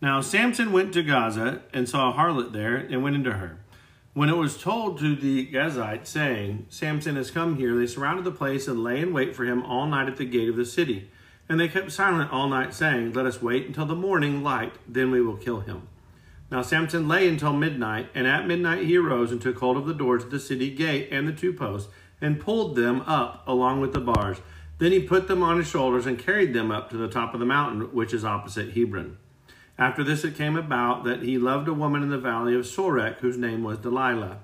Now Samson went to Gaza and saw a harlot there and went into her. When it was told to the Gazites, saying, Samson has come here, they surrounded the place and lay in wait for him all night at the gate of the city. And they kept silent all night, saying, Let us wait until the morning light, then we will kill him. Now Samson lay until midnight, and at midnight he arose and took hold of the doors of the city gate and the two posts, and pulled them up along with the bars. Then he put them on his shoulders and carried them up to the top of the mountain, which is opposite Hebron. After this, it came about that he loved a woman in the valley of Sorek, whose name was Delilah.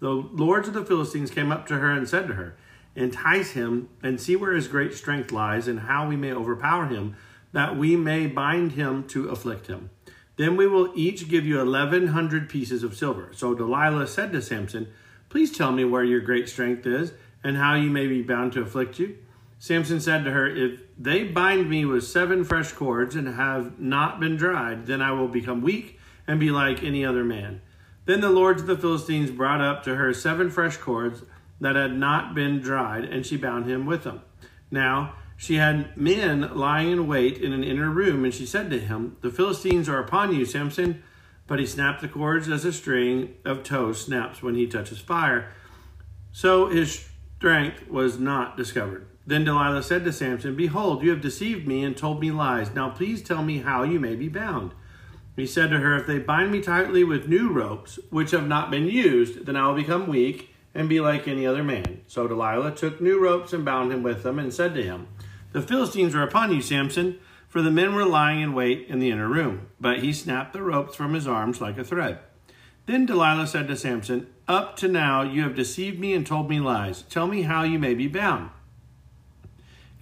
The lords of the Philistines came up to her and said to her, Entice him and see where his great strength lies, and how we may overpower him, that we may bind him to afflict him. Then we will each give you eleven hundred pieces of silver. So Delilah said to Samson, Please tell me where your great strength is, and how you may be bound to afflict you. Samson said to her, If they bind me with seven fresh cords and have not been dried, then I will become weak and be like any other man. Then the lords of the Philistines brought up to her seven fresh cords that had not been dried, and she bound him with them. Now she had men lying in wait in an inner room, and she said to him, The Philistines are upon you, Samson. But he snapped the cords as a string of tow snaps when he touches fire. So his strength was not discovered. Then Delilah said to Samson, Behold, you have deceived me and told me lies. Now please tell me how you may be bound. He said to her, If they bind me tightly with new ropes, which have not been used, then I will become weak and be like any other man. So Delilah took new ropes and bound him with them, and said to him, The Philistines are upon you, Samson, for the men were lying in wait in the inner room. But he snapped the ropes from his arms like a thread. Then Delilah said to Samson, Up to now you have deceived me and told me lies. Tell me how you may be bound.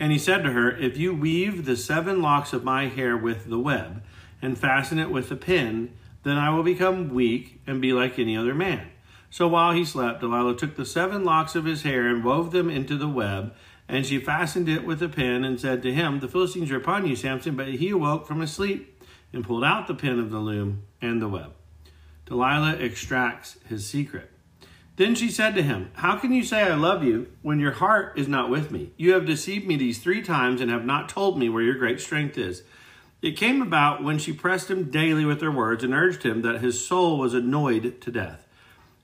And he said to her, If you weave the seven locks of my hair with the web, and fasten it with a pin, then I will become weak and be like any other man. So while he slept, Delilah took the seven locks of his hair and wove them into the web, and she fastened it with a pin, and said to him, The Philistines are upon you, Samson. But he awoke from his sleep and pulled out the pin of the loom and the web. Delilah extracts his secret. Then she said to him, How can you say I love you when your heart is not with me? You have deceived me these three times and have not told me where your great strength is. It came about when she pressed him daily with her words and urged him that his soul was annoyed to death.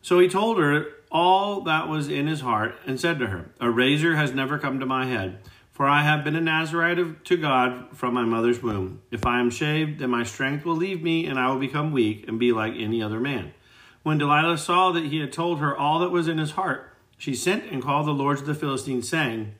So he told her all that was in his heart and said to her, A razor has never come to my head, for I have been a Nazarite to God from my mother's womb. If I am shaved, then my strength will leave me, and I will become weak and be like any other man. When Delilah saw that he had told her all that was in his heart, She sent and called the lords of the Philistines, saying,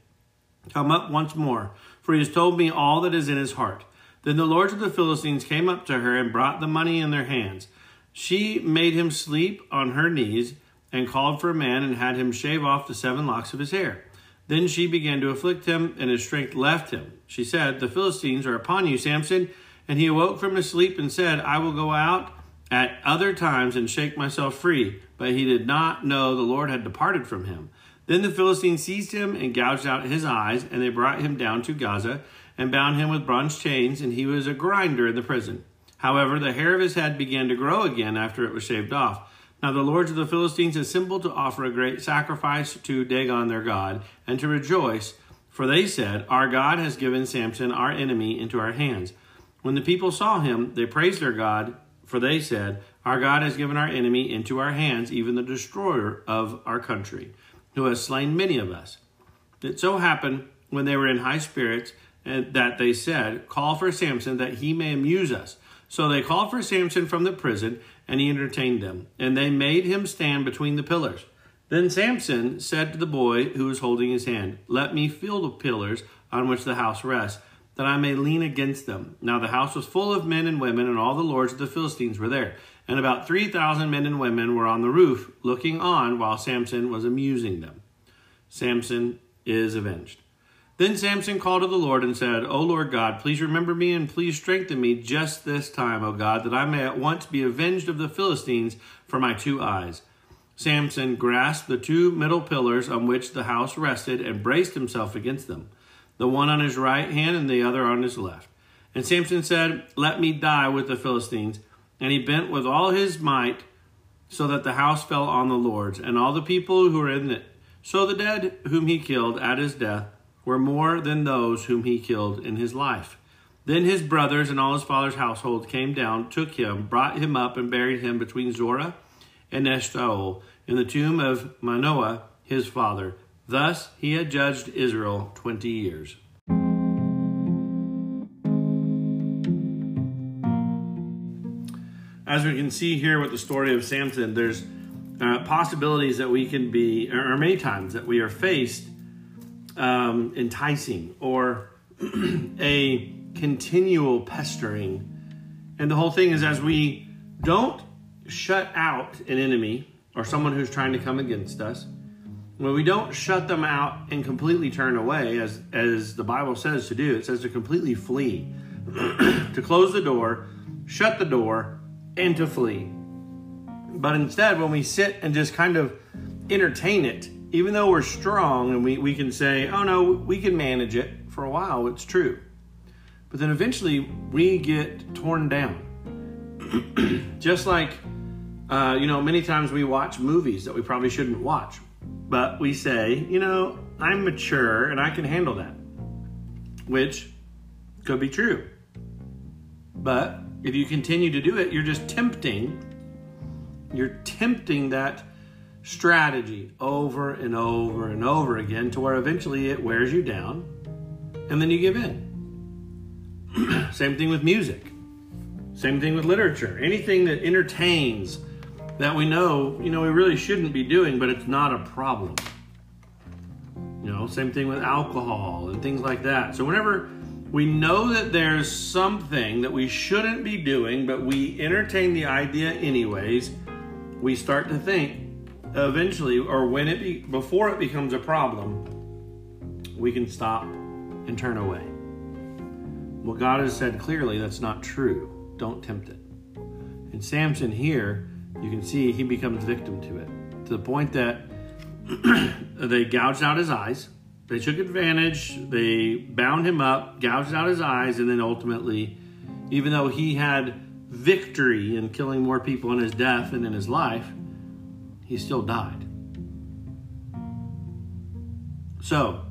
Come up once more, for he has told me all that is in his heart. Then the lords of the Philistines came up to her and brought the money in their hands. She made him sleep on her knees and called for a man and had him shave off the seven locks of his hair. Then she began to afflict him, and his strength left him. She said, The Philistines are upon you, Samson. And he awoke from his sleep and said, I will go out at other times and shake myself free. But he did not know the Lord had departed from him. Then the Philistines seized him and gouged out his eyes, and they brought him down to Gaza and bound him with bronze chains, and he was a grinder in the prison. However, the hair of his head began to grow again after it was shaved off. Now the lords of the Philistines assembled to offer a great sacrifice to Dagon their god, and to rejoice, for they said, Our God has given Samson, our enemy, into our hands. When the people saw him, they praised their God, for they said, Our God has given our enemy into our hands, even the destroyer of our country, who has slain many of us. It so happened, when they were in high spirits, eh, that they said, Call for Samson, that he may amuse us. So they called for Samson from the prison, and he entertained them. And they made him stand between the pillars. Then Samson said to the boy who was holding his hand, Let me feel the pillars on which the house rests, that I may lean against them. Now the house was full of men and women, and all the lords of the Philistines were there. And about 3,000 men and women were on the roof, looking on while Samson was amusing them. Samson is avenged. Then Samson called to the Lord and said, O Lord God, please remember me and please strengthen me just this time, O God, that I may at once be avenged of the Philistines for my two eyes. Samson grasped the two middle pillars on which the house rested and braced himself against them, the one on his right hand and the other on his left. And Samson said, Let me die with the Philistines. And he bent with all his might so that the house fell on the lords and all the people who were in it. So the dead whom he killed at his death were more than those whom he killed in his life. Then his brothers and all his father's household came down, took him, brought him up, and buried him between Zorah and Eshtaol in the tomb of Manoah his father. Thus he had judged Israel twenty years. As we can see here with the story of Samson, there's uh, possibilities that we can be, or many times that we are faced um, enticing or a continual pestering. And the whole thing is as we don't shut out an enemy or someone who's trying to come against us, when we don't shut them out and completely turn away, as, as the Bible says to do, it says to completely flee, to close the door, shut the door, and to flee. But instead, when we sit and just kind of entertain it, even though we're strong and we, we can say, oh no, we can manage it for a while, it's true. But then eventually we get torn down. Just like, uh, you know, many times we watch movies that we probably shouldn't watch, but we say, you know, I'm mature and I can handle that, which could be true. But if you continue to do it, you're just tempting, you're tempting that strategy over and over and over again to where eventually it wears you down and then you give in. Same thing with music. Same thing with literature. Anything that entertains that we know, you know, we really shouldn't be doing, but it's not a problem. You know, same thing with alcohol and things like that. So whenever we know that there's something that we shouldn't be doing, but we entertain the idea anyways, we start to think, eventually, or when it be, before it becomes a problem, we can stop and turn away. Well, God has said clearly that's not true. Don't tempt it. And Samson here, you can see he becomes victim to it to the point that they gouged out his eyes. They took advantage. They bound him up, gouged out his eyes, and then ultimately, even though he had victory in killing more people in his death and in his life, he still died. So,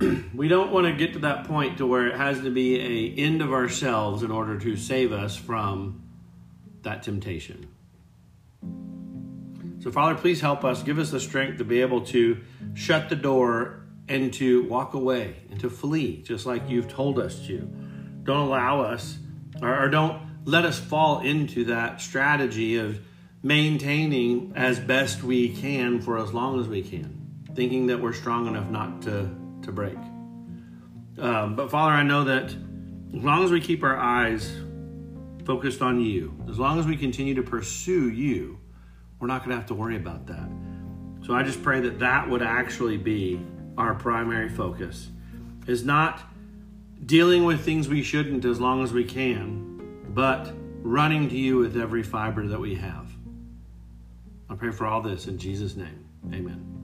we don't want to get to that point to where it has to be a end of ourselves in order to save us from that temptation. So, Father, please help us. Give us the strength to be able to shut the door and to walk away and to flee, just like you've told us to. Don't allow us, or, or don't let us fall into that strategy of maintaining as best we can for as long as we can, thinking that we're strong enough not to, to break. Um, but Father, I know that as long as we keep our eyes focused on you, as long as we continue to pursue you, we're not going to have to worry about that. So I just pray that that would actually be our primary focus is not dealing with things we shouldn't as long as we can, but running to you with every fiber that we have. I pray for all this in Jesus' name. Amen.